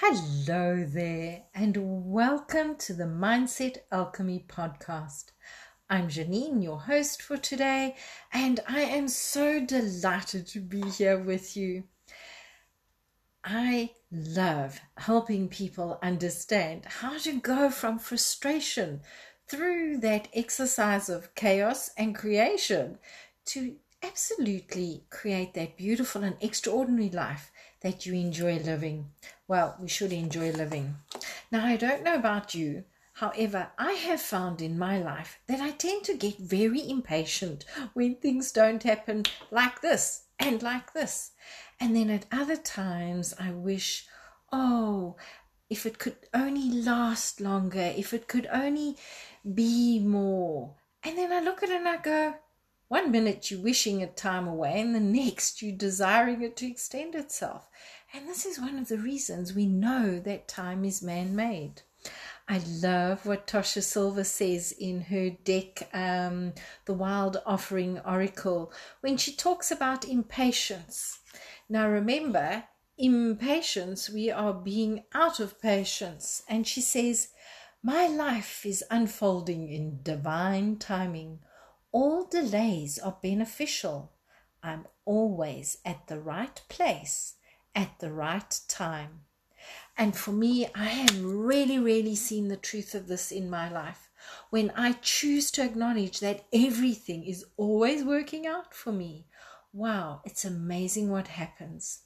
Hello there, and welcome to the Mindset Alchemy podcast. I'm Janine, your host for today, and I am so delighted to be here with you. I love helping people understand how to go from frustration through that exercise of chaos and creation to absolutely create that beautiful and extraordinary life that you enjoy living. Well, we should enjoy living. Now, I don't know about you. However, I have found in my life that I tend to get very impatient when things don't happen like this and like this. And then at other times, I wish, oh, if it could only last longer, if it could only be more. And then I look at it and I go, one minute you're wishing a time away, and the next you're desiring it to extend itself. And this is one of the reasons we know that time is man made. I love what Tosha Silver says in her deck, um, The Wild Offering Oracle, when she talks about impatience. Now, remember, impatience, we are being out of patience. And she says, My life is unfolding in divine timing. All delays are beneficial. I'm always at the right place at the right time. And for me, I have really, really seen the truth of this in my life. When I choose to acknowledge that everything is always working out for me, wow, it's amazing what happens.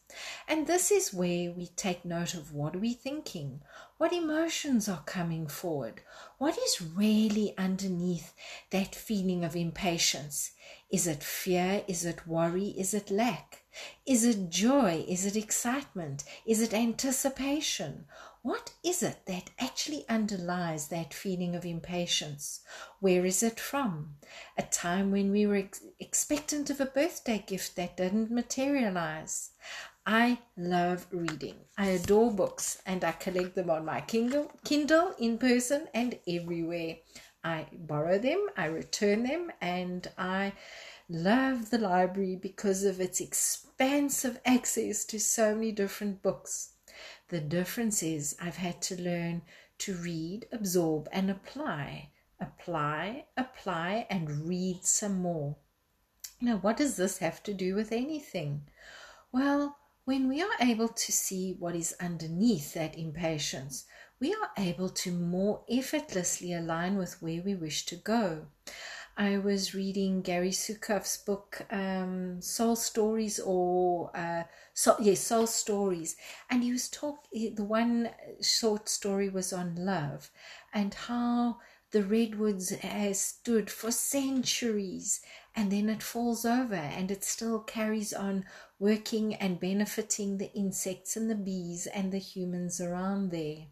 And this is where we take note of what are we thinking? What emotions are coming forward? What is really underneath that feeling of impatience? Is it fear? Is it worry? Is it lack? Is it joy? Is it excitement? Is it anticipation? What is it that actually underlies that feeling of impatience? Where is it from? A time when we were ex- expectant of a birthday gift that didn't materialize. I love reading. I adore books and I collect them on my Kindle, Kindle in person and everywhere. I borrow them, I return them, and I love the library because of its expansive access to so many different books. The difference is I've had to learn to read, absorb, and apply. Apply, apply, and read some more. Now, what does this have to do with anything? Well, when we are able to see what is underneath that impatience, we are able to more effortlessly align with where we wish to go. I was reading Gary Zukav's book, um, Soul Stories, or uh, yes, Soul Stories, and he was talking. The one short story was on love and how the redwoods has stood for centuries, and then it falls over, and it still carries on working and benefiting the insects and the bees and the humans around there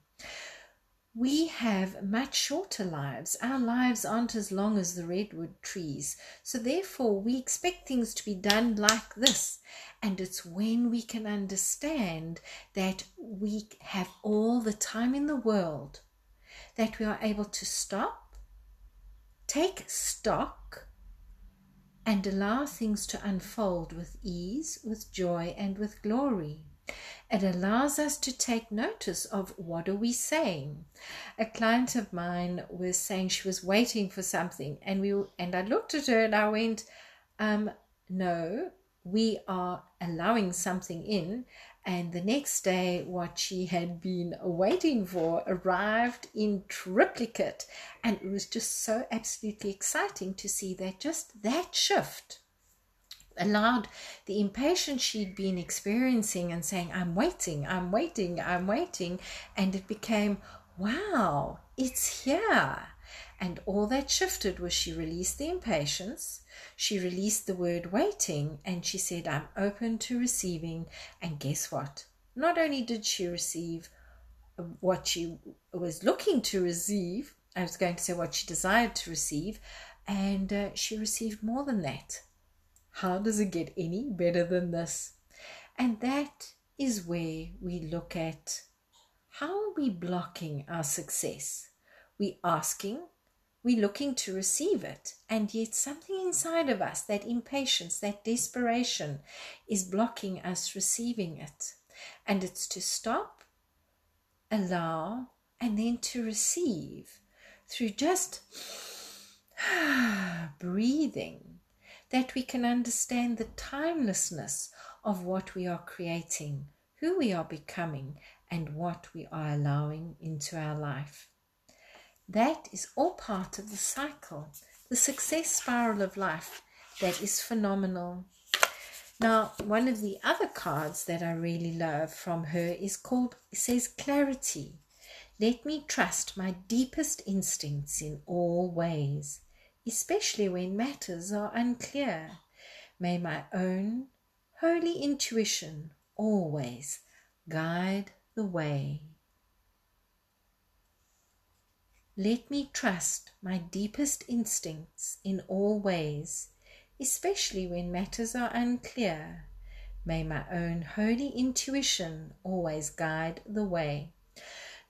we have much shorter lives. Our lives aren't as long as the redwood trees. So, therefore, we expect things to be done like this. And it's when we can understand that we have all the time in the world that we are able to stop, take stock, and allow things to unfold with ease, with joy, and with glory. It allows us to take notice of what are we saying. A client of mine was saying she was waiting for something, and we and I looked at her and I went, um, "No, we are allowing something in." And the next day, what she had been waiting for arrived in triplicate, and it was just so absolutely exciting to see that just that shift allowed the impatience she'd been experiencing and saying, I'm waiting, I'm waiting, I'm waiting. And it became, wow, it's here. And all that shifted was she released the impatience, she released the word waiting, and she said, I'm open to receiving. And guess what? Not only did she receive what she was looking to receive, I was going to say what she desired to receive, and uh, she received more than that. How does it get any better than this? And that is where we look at how are we blocking our success? We asking, we looking to receive it, and yet something inside of us, that impatience, that desperation, is blocking us receiving it. And it's to stop, allow, and then to receive through just breathing that we can understand the timelessness of what we are creating, who we are becoming, and what we are allowing into our life. That is all part of the cycle, the success spiral of life that is phenomenal. Now, one of the other cards that I really love from her is called, says clarity. Let me trust my deepest instincts in all ways, especially when matters are unclear. May my own holy intuition always guide the way. Let me trust my deepest instincts in all ways, especially when matters are unclear. May my own holy intuition always guide the way.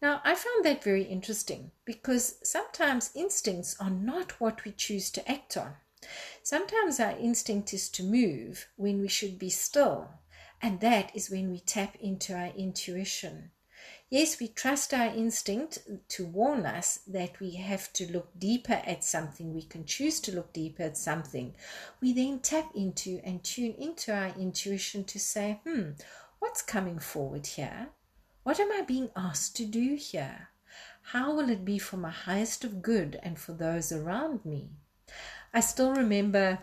Now, I found that very interesting because sometimes instincts are not what we choose to act on. Sometimes our instinct is to move when we should be still, and that is when we tap into our intuition. Yes, we trust our instinct to warn us that we have to look deeper at something. We can choose to look deeper at something. We then tap into and tune into our intuition to say, hmm, what's coming forward here? What am I being asked to do here? How will it be for my highest of good and for those around me? I still remember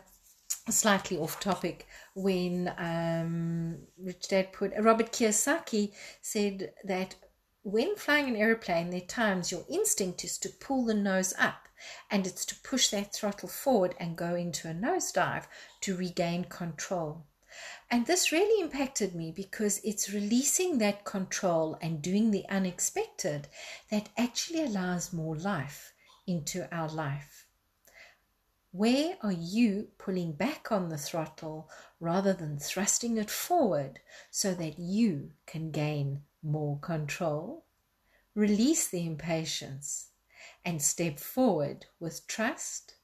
slightly off topic when um, Rich Dad put Robert Kiyosaki said that when flying an aeroplane, there are times your instinct is to pull the nose up and it's to push that throttle forward and go into a nosedive to regain control. And this really impacted me because it's releasing that control and doing the unexpected that actually allows more life into our life. Where are you pulling back on the throttle rather than thrusting it forward so that you can gain more control, release the impatience, and step forward with trust,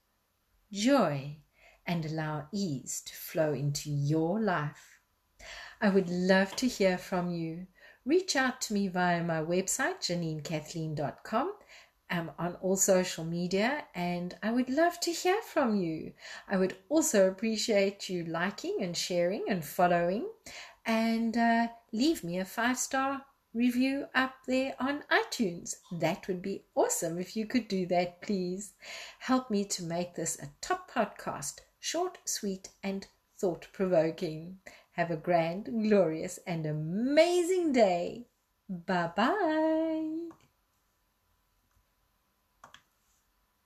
joy, and allow ease to flow into your life. I would love to hear from you. Reach out to me via my website, JanineKathleen.com. I'm on all social media and I would love to hear from you. I would also appreciate you liking and sharing and following and uh, leave me a five star review up there on iTunes. That would be awesome if you could do that, please. Help me to make this a top podcast, short, sweet, and thought provoking. Have a grand, glorious, and amazing day. Bye bye.